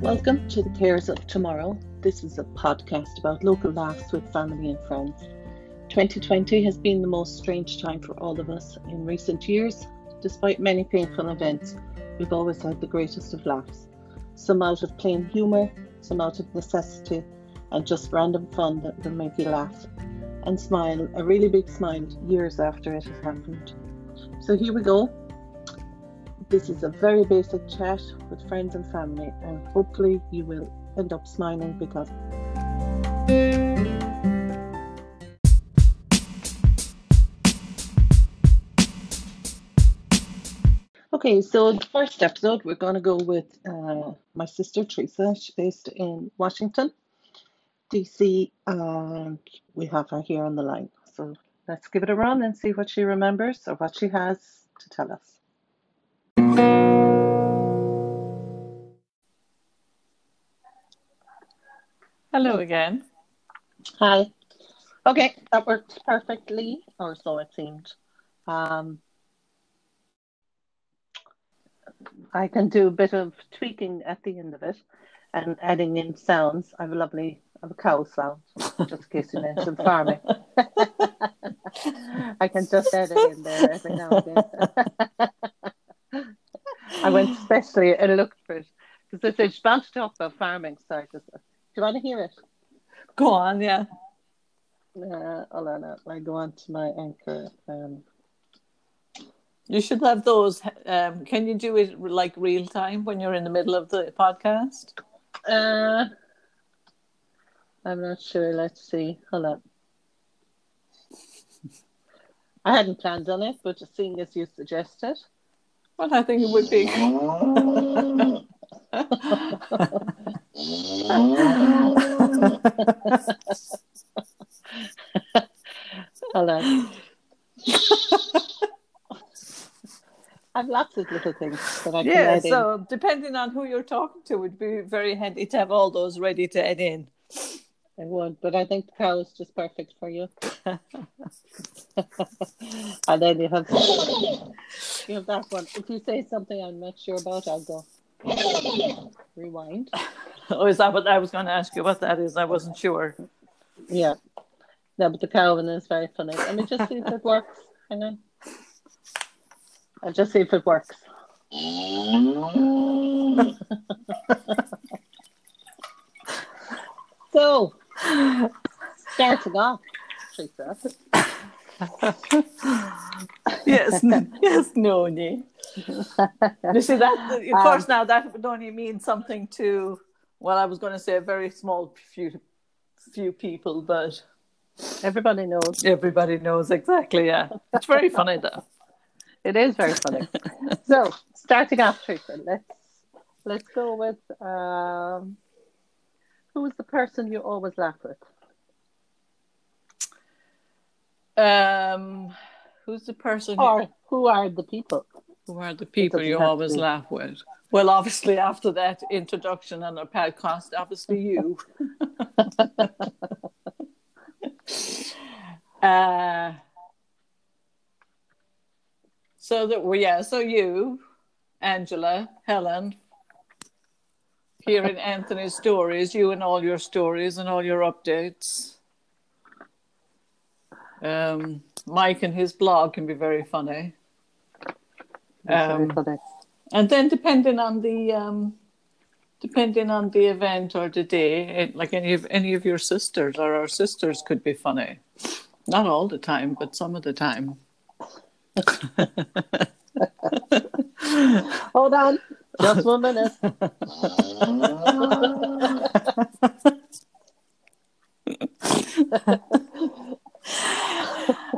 Welcome to the Cares of Tomorrow. This is a podcast about local laughs with family and friends. 2020 has been the most strange time for all of us. In recent years, despite many painful events, we've always had the greatest of laughs. Some out of plain humour, some out of necessity, and just random fun that will make you laugh and smile, a really big smile, years after it has happened. So here we go. This is a very basic chat with friends and family, and hopefully, you will end up smiling because. Okay, so the first episode, we're going to go with uh, my sister Teresa. She's based in Washington, DC, and we have her here on the line. So let's give it a run and see what she remembers or what she has to tell us. Hello again. Hi. Okay, that worked perfectly, or so it seemed. Um, I can do a bit of tweaking at the end of it and adding in sounds. I have a lovely I have a cow sound, just in case you mentioned farming. I can just add it in there every now and then. I went specially and looked for it because they said, "She's to talk about farming." So I just, do you want to hear it? Go on, yeah. Uh, hold on, I go on to my anchor. Um, you should have those. Um, can you do it like real time when you're in the middle of the podcast? Uh, I'm not sure. Let's see. Hold on. I hadn't planned on it, but seeing as you suggested. Well, I think it would be. Hold on. I've lots of little things that I can yeah, add so depending on who you're talking to, it would be very handy to have all those ready to add in. I would, but I think the cow is just perfect for you. and then you have you have that one. If you say something I'm not sure about, I'll go rewind. Oh, is that what I was going to ask you? What that is? I wasn't sure. Yeah, no, but the one is very funny. Let me just see if it works. Hang on. I'll just see if it works. so, starting off, Teresa. yes, yes, Noni. you see that, of um, course, now that would only mean something to, well, I was going to say a very small few, few people, but everybody knows. Everybody knows exactly. Yeah, it's very funny though. It is very funny. so, starting off, Teresa, let's let's go with um, who is the person you always laugh with? Um, who's the person? Or who are the people? Who are the people you always laugh with? Well, obviously, after that introduction on our podcast, obviously you. uh, so that we, yeah, so you, Angela, Helen, hearing Anthony's stories, you and all your stories and all your updates. Um, Mike and his blog can be very funny. Um, very funny. And then depending on the um, depending on the event or the day, it, like any of any of your sisters or our sisters could be funny. Not all the time, but some of the time. Hold on. Just one minute.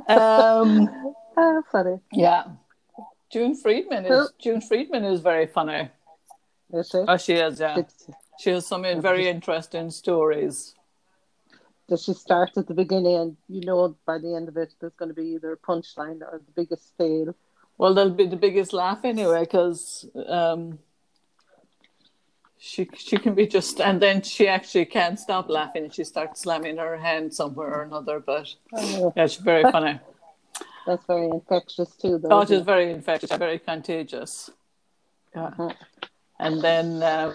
um, oh, funny. Yeah. June Friedman is June Friedman is very funny. Is she? Oh, she is. Yeah, she has some very interesting stories. Does she start at the beginning, and you know by the end of it, there's going to be either a punchline or the biggest fail? Well, that'll be the biggest laugh anyway, because um, she she can be just, and then she actually can't stop laughing. She starts slamming her hand somewhere or another. But oh. yeah, she's very funny. That's very infectious too, though. Oh, it is very infectious, very contagious. Yeah. Uh-huh. And then uh,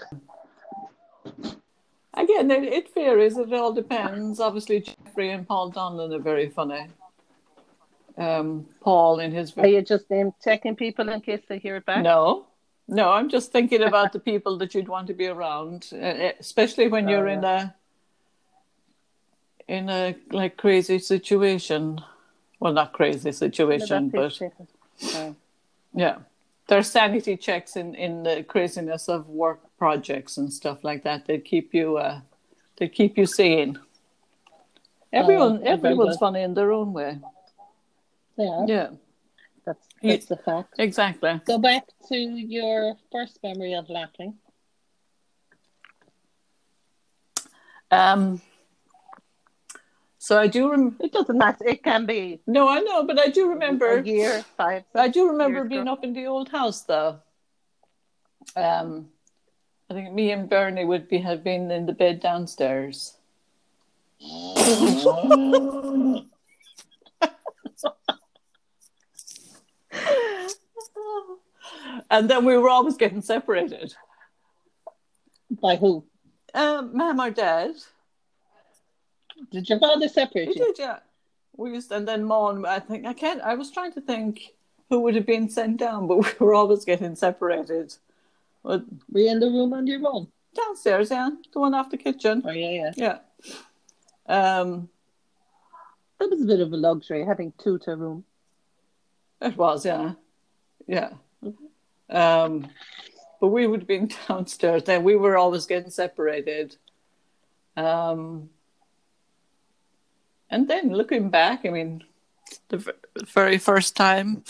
Again, it, it varies. It all depends. Obviously, Jeffrey and Paul Donlan are very funny. Um, Paul in his. Are you just name checking people in case they hear it back? No, no. I'm just thinking about the people that you'd want to be around, uh, especially when you're oh, in a in a like crazy situation. Well, not crazy situation, but oh. yeah, there's sanity checks in in the craziness of work projects and stuff like that. They keep you uh, they keep you sane. Everyone, oh, everyone's funny in their own way. Yeah. Yeah. That's that's the fact. Exactly. Go back to your first memory of laughing. Um. So I do remember. It doesn't matter. It can be. No, I know, but I do remember. A year, five. I do remember being ago. up in the old house, though. Um, I think me and Bernie would be have been in the bed downstairs. and then we were always getting separated. By who? Um, mom or dad. Did your father separate you? did, yeah. We used, and then mom. I think I can't. I was trying to think who would have been sent down, but we were always getting separated. But, were you in the room on your own? Downstairs, yeah, the one off the kitchen. Oh yeah, yeah, yeah. Um, that was a bit of a luxury having two to a room. It was, yeah, yeah. Um, but we would have been downstairs. Then we were always getting separated. Um, and then looking back, I mean, the very first time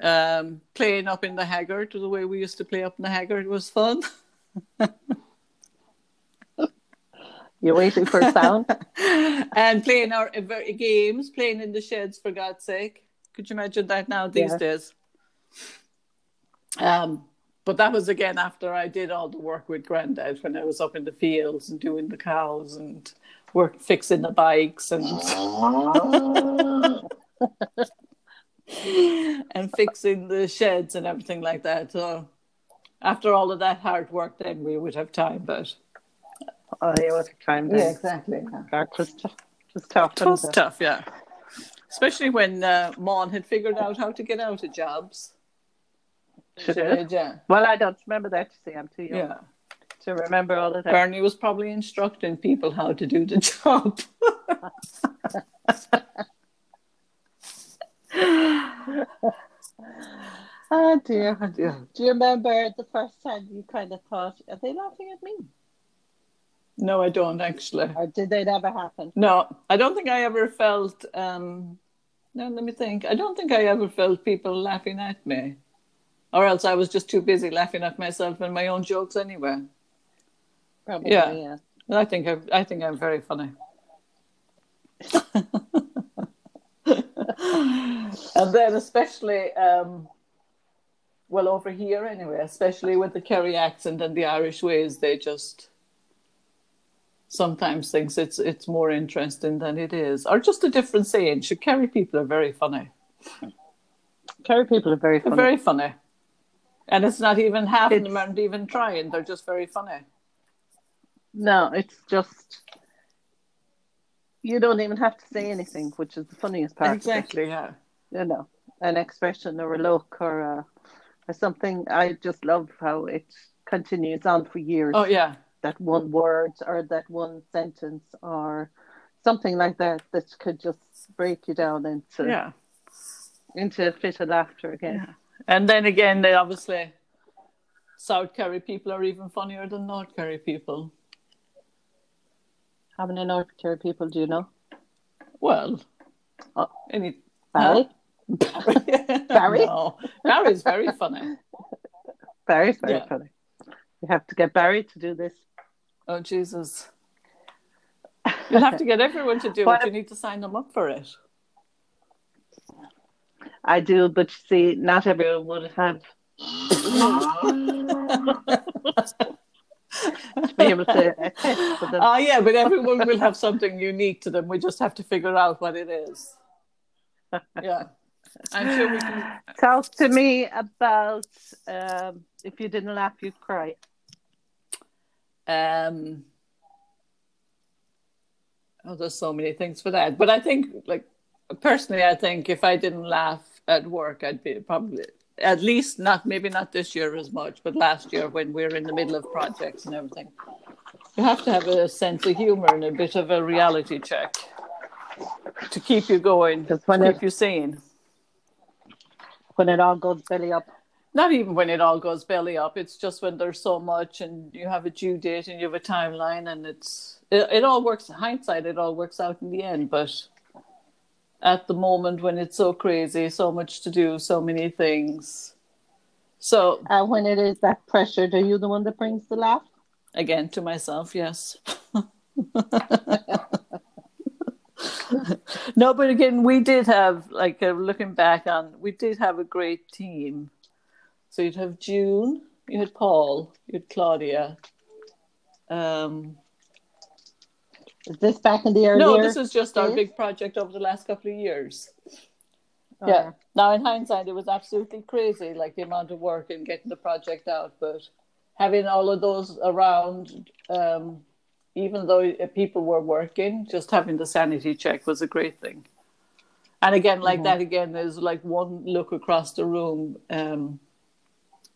um, playing up in the Haggard, the way we used to play up in the Haggard was fun. You're waiting for sound. and playing our games, playing in the sheds, for God's sake. Could you imagine that now these yeah. days? Um, but that was again after I did all the work with Granddad when I was up in the fields and doing the cows and work fixing the bikes and and fixing the sheds and everything like that. So after all of that hard work, then we would have time. But oh, yeah, was time. Then. Yeah, exactly. That was tough. It was tough. It was tough. Yeah especially when uh, Mon had figured out how to get out of jobs. She did, yeah. Well, I don't remember that. You see, I'm too young yeah. To remember all of that. Bernie was probably instructing people how to do the job. oh dear, oh dear. Do you remember the first time you kind of thought, "Are they laughing at me?" No, I don't actually. Or did they ever happen? No, I don't think I ever felt. Um, no, let me think. I don't think I ever felt people laughing at me, or else I was just too busy laughing at myself and my own jokes anyway. Probably, yeah. yeah. I think I, I think I'm very funny. and then especially um, well over here anyway especially with the kerry accent and the irish ways they just sometimes thinks it's it's more interesting than it is, or just a different saying. Should Kerry people are very funny. Kerry people are very funny. They're very funny, and it's not even half it's, of them aren't even trying. They're just very funny. No, it's just you don't even have to say anything, which is the funniest part. Exactly. Yeah. You know, an expression or a look or a, or something. I just love how it continues on for years. Oh yeah that one word or that one sentence or something like that that could just break you down into yeah into a fit of laughter again. Yeah. And then again, they obviously South Kerry people are even funnier than North Kerry people. How many North Kerry people do you know? Well, uh, any Barry. Huh? Barry. Barry. no, Barry's very funny. Barry's very yeah. funny. You have to get Barry to do this. Oh Jesus! You'll have to get everyone to do it. You need to sign them up for it. I do, but you see, not everyone would have. to be able to Oh yeah, but everyone will have something unique to them. We just have to figure out what it is. Yeah. I'm sure we can talk to me about um, if you didn't laugh, you'd cry. Um, oh, there's so many things for that. But I think, like, personally, I think if I didn't laugh at work, I'd be probably at least not maybe not this year as much, but last year when we are in the middle of projects and everything. You have to have a sense of humor and a bit of a reality check to keep you going, to keep it, you sane. When it all goes belly up. Not even when it all goes belly up. It's just when there's so much and you have a due date and you have a timeline and it's it, it all works hindsight, it all works out in the end, but at the moment when it's so crazy, so much to do, so many things. So uh, when it is that pressure, are you the one that brings the laugh? Again, to myself, yes. no, but again, we did have like uh, looking back on, we did have a great team. So you'd have June, you had Paul, you had Claudia. Um, is this back in the early? No, this is just days? our big project over the last couple of years. Oh, yeah. Now, in hindsight, it was absolutely crazy, like the amount of work in getting the project out. But having all of those around, um, even though people were working, just having the sanity check was a great thing. And again, like mm-hmm. that, again, there's like one look across the room um,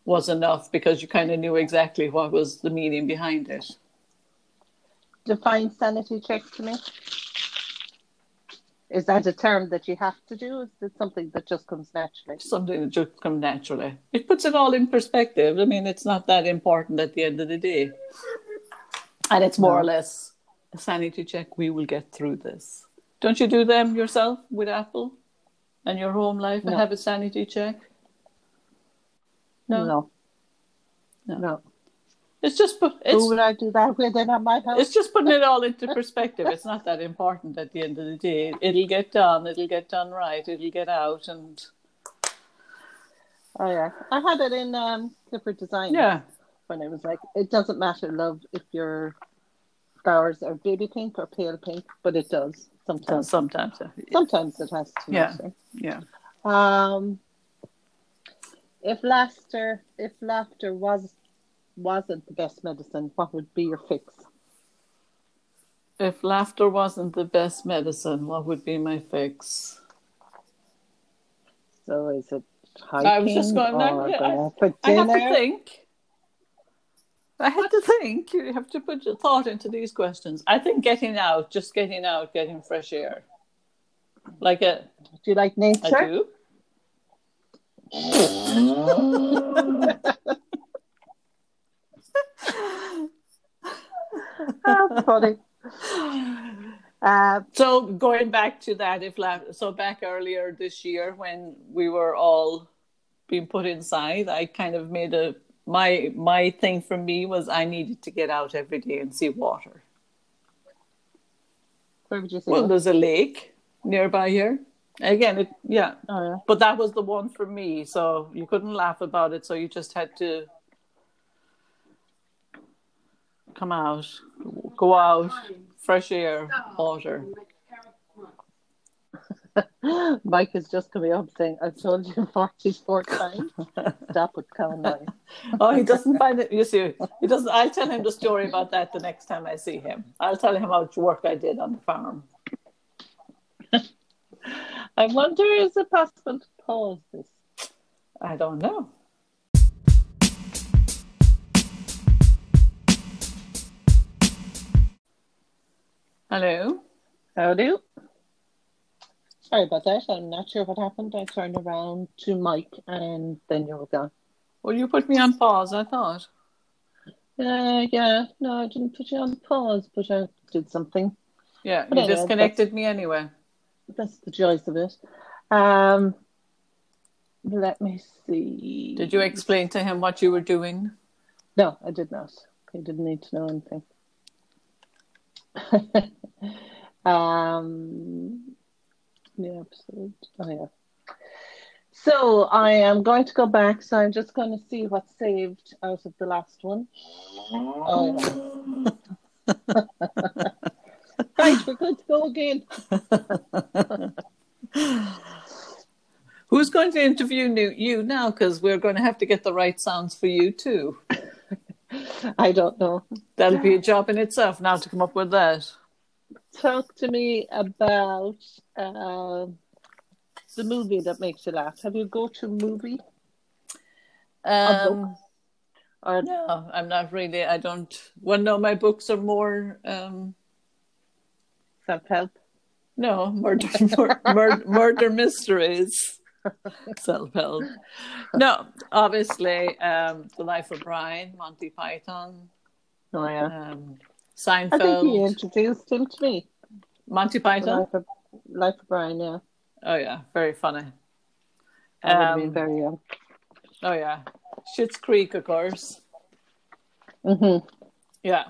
was enough because you kind of knew exactly what was the meaning behind it define sanity check to me? Is that a term that you have to do? Is it something that just comes naturally? Something that just comes naturally. It puts it all in perspective. I mean, it's not that important at the end of the day. And it's more no. or less a sanity check. We will get through this. Don't you do them yourself with Apple and your home life no. and have a sanity check? No. No. No. no. It's just it's, who would I do that with on my house? It's just putting it all into perspective. It's not that important at the end of the day. It'll get done. It'll get done right. It'll get out and. Oh yeah, I had it in um, different design. Yeah. When it was like, it doesn't matter, love, if your flowers are baby pink or pale pink, but it does sometimes. Sometimes. Yeah. Sometimes it has to. Yeah. Yeah. Um. If laughter, if laughter was wasn't the best medicine, what would be your fix? If laughter wasn't the best medicine, what would be my fix? So is it hiking I was just going, or I, going? I have to think. I had to think. You have to put your thought into these questions. I think getting out, just getting out, getting fresh air. Like a. Do you like nature? I do. That's funny. Uh, so going back to that, if so back earlier this year when we were all being put inside, I kind of made a my my thing for me was I needed to get out every day and see water. Where would you say? Well, there's a lake nearby here. Again, it yeah. Oh, yeah. But that was the one for me, so you couldn't laugh about it. So you just had to come out, go out, fresh air, water. Mike is just coming up saying, I've told you 44 times. Stop with cow oh, he doesn't find it. You see, he doesn't. I'll tell him the story about that the next time I see him. I'll tell him how much work I did on the farm. I wonder, is it possible to pause this? I don't know. Hello. Howdy. Sorry about that. I'm not sure what happened. I turned around to Mike and then you were gone. Well, you put me on pause, I thought. Uh, yeah, no, I didn't put you on pause, but I did something. Yeah, but you anyway, disconnected me anyway. That's the joys of it. Um, let me see. Did you explain to him what you were doing? No, I did not. He didn't need to know anything. um, episode. Oh yeah. So I am going to go back. So I'm just going to see what's saved out of the last one. Oh. right, we're good to go again. Who's going to interview you now? Because we're going to have to get the right sounds for you too. I don't know. That'll be a job in itself now to come up with that. Talk to me about uh, the movie that makes you laugh. Have you go to movie? Um, or no, I'm not really. I don't. Well, no, my books are more. Um, self help? no, murder, mur- mur- murder mysteries. Self help. No, obviously, um, The Life of Brian, Monty Python, Oh yeah. um, I think he introduced him to me. Monty Python. Life of, Life of Brian, yeah. Oh yeah, very funny. I would have Um, very young. Oh yeah, Schitt's Creek, of course. hmm Yeah,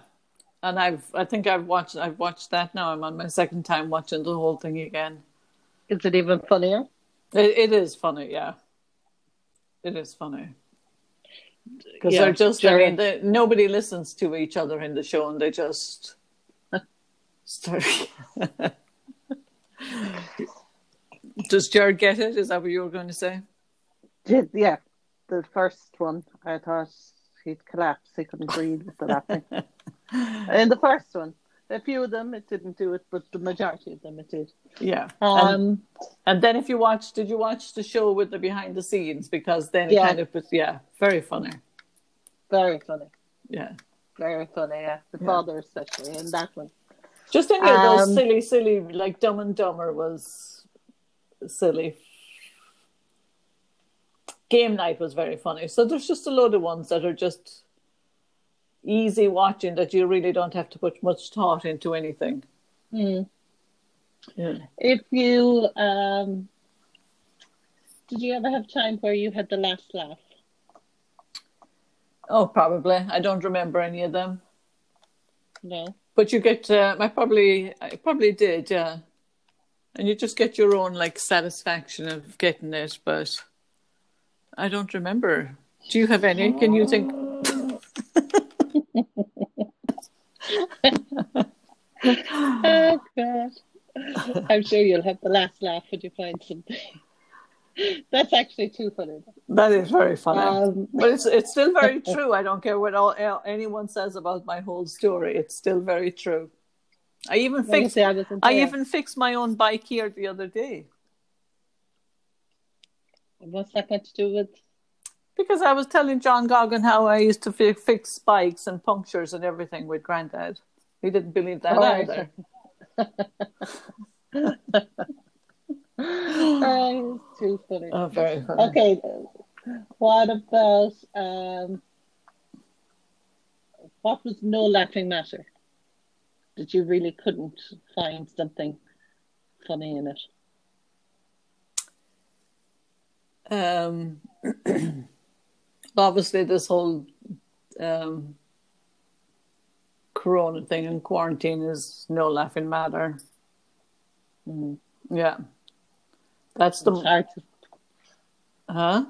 and I've I think I've watched I've watched that now. I'm on my second time watching the whole thing again. Is it even funnier? It, it is funny, yeah. It is funny because Yeah, they're just. I Jared- mean, they, nobody listens to each other in the show, and they just start. Does Jared get it? Is that what you were going to say? Did yeah, the first one I thought he'd collapse. He couldn't breathe with the laughing. In the first one, a few of them it didn't do it, but the majority of them it did. Yeah. and, Um, and then if you watch, did you watch the show with the behind the scenes? Because then it Yeah. kind of was, yeah, very funny. very funny, Yeah. very funny. Yeah, the Yeah. father especially in that one. Just any of those Um, silly, silly, like Dumb and Dumber was silly. Game night was very funny. So there's just a load of ones that are just easy watching that you really don't have to put much thought into anything. Hmm. Yeah. If you um, did you ever have time where you had the last laugh? Oh, probably. I don't remember any of them. No. But you get, uh, I probably, I probably did, yeah. And you just get your own like satisfaction of getting it, but I don't remember. Do you have any? Can you think? Oh God! I'm sure you'll have the last laugh when you find something. That's actually too funny. That is very funny. Um, but it's it's still very true. I don't care what all, anyone says about my whole story. It's still very true. I even fixed see, I, I even fixed my own bike here the other day What's that got to do with? because I was telling John Goggin how I used to fi- fix bikes and punctures and everything with Granddad. He didn't believe that Oh, either. Oh, it's too funny. Oh, very funny. Okay, what about um, what was no laughing matter? That you really couldn't find something funny in it. Um, obviously, this whole um, Corona thing and quarantine is no laughing matter. Mm. Yeah, that's It's the hard to huh.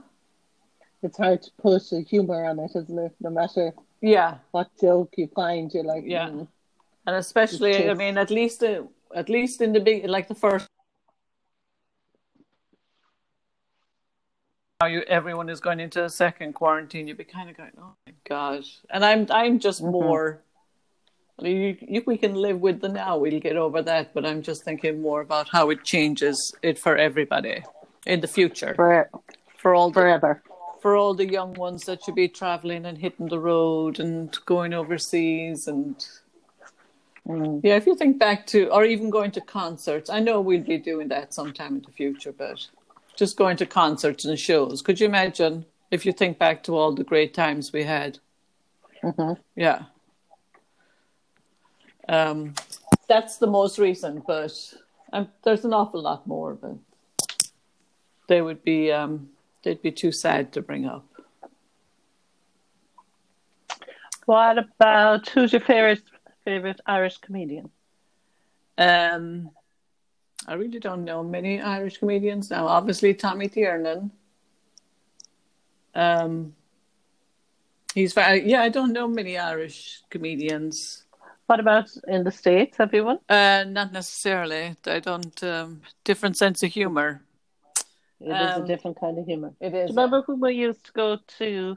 it's hard to put a humor on it, isn't it? No matter Yeah, what joke you find, you're like, Yeah. mm. and especially, It's I mean, at least uh, at least in the big, like the first. Now you, everyone is going into a second quarantine. You'd be kind of going, "Oh my god!" And I'm, I'm just Mhm. more. You, you, we can live with the now. We'll get over that. But I'm just thinking more about how it changes it for everybody in the future. for For all the forever. for all the young ones that should be traveling and hitting the road and going overseas and Mm. yeah if you think back to or even going to concerts i know we'll be doing that sometime in the future but just going to concerts and shows could you imagine if you think back to all the great times we had Mhm. yeah um that's the most recent but um, there's an awful lot more but they would be um they'd be too sad to bring up What about who's your favorite favorite Irish comedian? Um, I really don't know many Irish comedians now. Obviously, Tommy Tiernan. Um, he's very, yeah. I don't know many Irish comedians. What about in the States? everyone? Uh, not necessarily. I don't. Um, different sense of humor. It is Um, a different kind of humor. It is. Remember when we used to go to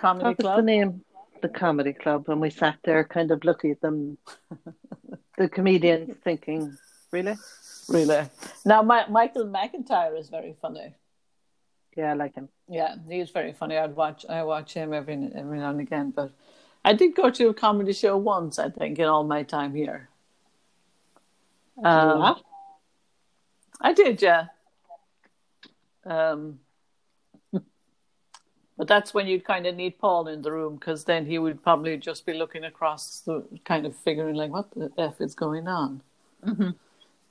comedy what was club. the name? The comedy club, and we sat there, kind of looking at them, the comedians, thinking, "Really? Really. Now, my, Michael McIntyre is very funny. Yeah, I like him." Yeah, he's very funny. I'd watch. I watch him every every now and again. But I did go to a comedy show once. I think in all my time here. Um, yeah. I did, yeah. Um, but that's when you'd kind of need Paul in the room because then he would probably just be looking across the kind of figuring like, what the f is going on? Mhm.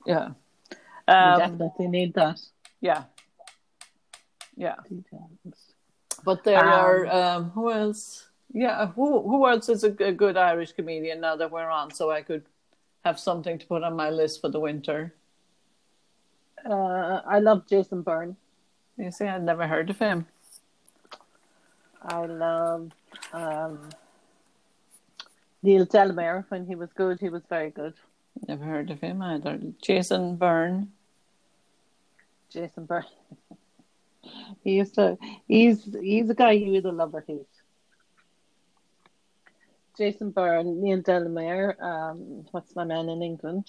Yeah. Um, definitely need that. yeah. Yeah. Details. But there Um, are um, who else? Yeah, who who else is a, a good Irish comedian now that we're on? So I could have something to put on my list for the winter. Uh, I love Jason Byrne. You see, I'd never heard of him. I love um, Neil Delamere when he was good. He was very good. Never heard of him either. Jason Byrne. Jason Byrne. he used to. He's he's a guy you either love or hate. Jason Byrne, Neil Delamere. Um, what's my man in England?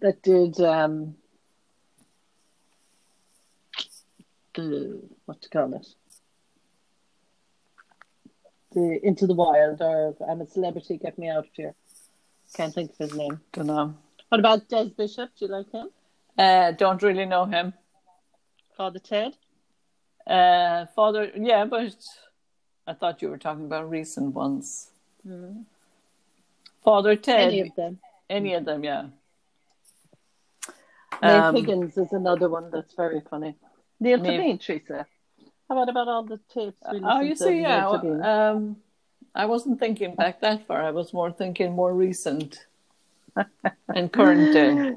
That did um, the what to call it? The Into the Wild or I'm a Celebrity, Get Me Out of Here. Can't think of his name. Don't know. What about Des Bishop? Do you like him? Uh, don't really know him. Father Ted? Uh, Father, yeah, but I thought you were talking about recent ones. Mm. Father Ted. Any of them. Any of them, yeah. Neil Um, Higgins is another one that's very funny. Niall Tóibín, Teresa. How about about all the tapes? we Oh, you see, yeah. Um, I wasn't thinking back that far. I was more thinking more recent and current day.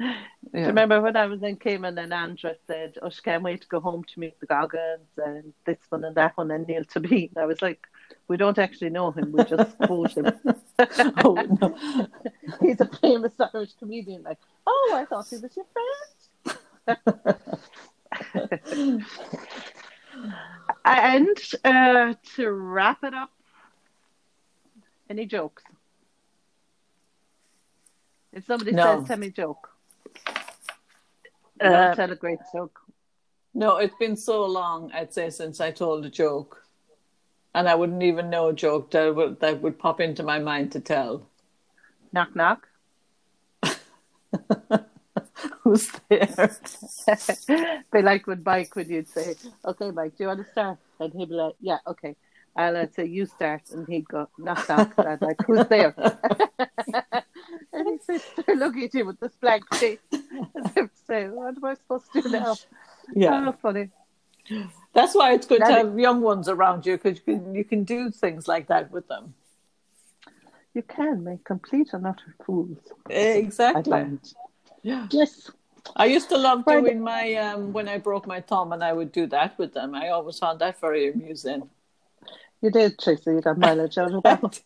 Do Yeah. you remember when I was in Cayman and Andra said, Oh, she can't wait to go home to meet the Goggins and this one and that one and Niall to Tóibín. I was like, We don't actually know him, we just quote him. oh, no. He's a famous Irish comedian. Like, oh, I thought he was your friend. and uh, to wrap it up, any jokes? If somebody No. says, tell me a joke. Uh, Don't tell a great joke. No, it's been so long, I'd say, since I told a joke. And I wouldn't even know a joke that would, that would pop into my mind to tell. Knock, knock. Who's there? they like with Mike when you'd say, okay, Mike, do you want to start? And he'd be like, yeah, okay. And I'd say, you start. And he'd go, knock, knock. And I'd like, who's there? and he'd looking at you with this blank face. Say, what am I supposed to do now? Yeah. Oh, funny. That's why it's good to That- have young ones around you because you can, you can do things like that with them. You can make complete and utter fools. Exactly. Yeah. Yes. I used to love doing my um, when I broke my thumb, and I would do that with them. I always found that very amusing. You did, Tracy. You got mileage out of that.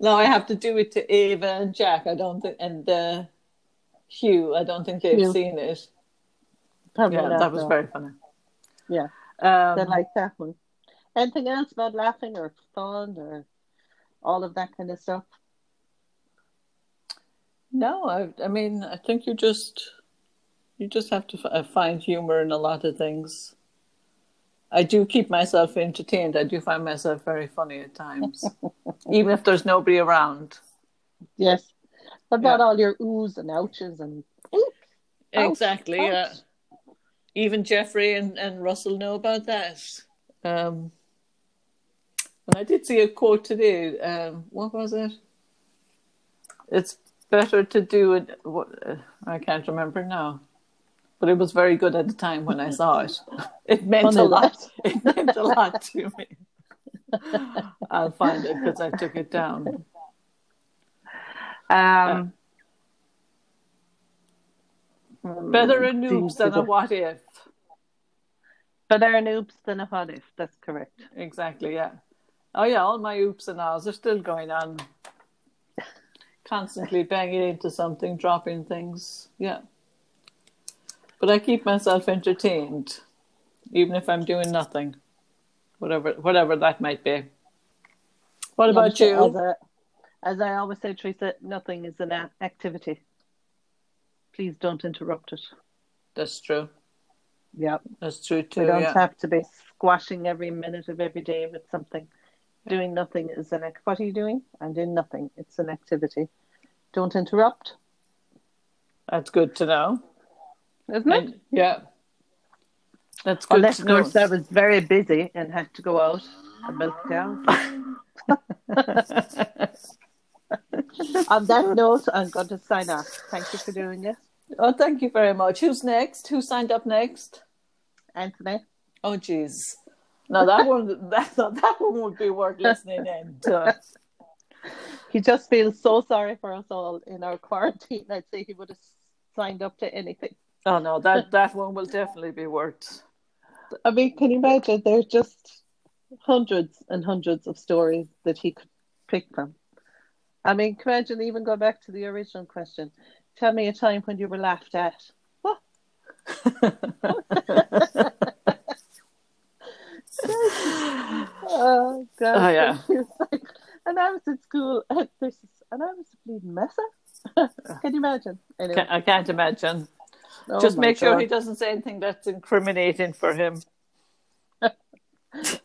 now I have to do it to Ava and Jack. I don't think, and uh, Hugh. I don't think they've Hugh. seen it. Probably Yeah, that was no. very funny. Yeah. Um, They like that one. Anything else about laughing or fun or all of that kind of stuff? no, I, I mean, I think you just you just have to f- uh, find humor in a lot of things. I do keep myself entertained. I do find myself very funny at times, even if there's nobody around. Yes. About Yeah. all your oohs and ouches and Ouch, Exactly. ouch. Yeah. Even Jeffrey and, and Russell know about that. Um, and I did see a quote today. Um, what was it? It's better to do it. What, uh, I can't remember now, but it was very good at the time when I saw it. It meant Funny a lot. that. It meant a lot to me. I'll find it because I took it down. Um, Better a noobs than a what if. Better an oops than a what if. That's correct. Exactly, yeah. Oh yeah, all my oops and ahs are still going on. Constantly banging into something, dropping things. Yeah. But I keep myself entertained. even if I'm doing nothing, whatever whatever that might be. What about you? As, a, as I always say, Teresa, nothing is an activity. Please don't interrupt it. That's true. Yeah, that's true too. We don't yeah. have to be squashing every minute of every day with something. Doing nothing is an what are you doing? I'm doing nothing. It's an activity. Don't interrupt. That's good to know. Isn't it? And, yeah. That's good. Unless, of course, I was very busy and had to go out and milk cows. On that note, I'm going to sign off. Thank you for doing this. Oh, thank you very much. Who's next? Who signed up next? Anthony. Oh, jeez. Now that one, that that one would be worth listening in to. He just feels so sorry for us all in our quarantine. I'd say he would have signed up to anything. Oh no, that that one will definitely be worth. I mean, can you imagine? There's just hundreds and hundreds of stories that he could pick from. I mean, can you imagine even go back to the original question. Tell me a time when you were laughed at. What? oh God! Oh yeah. and I was in school, and this, and I was a bleeding messer. Can you imagine? Anyway. I can't imagine. Oh Just make God. sure he doesn't say anything that's incriminating for him.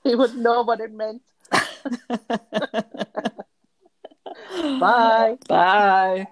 he wouldn't know what it meant. Bye. Bye.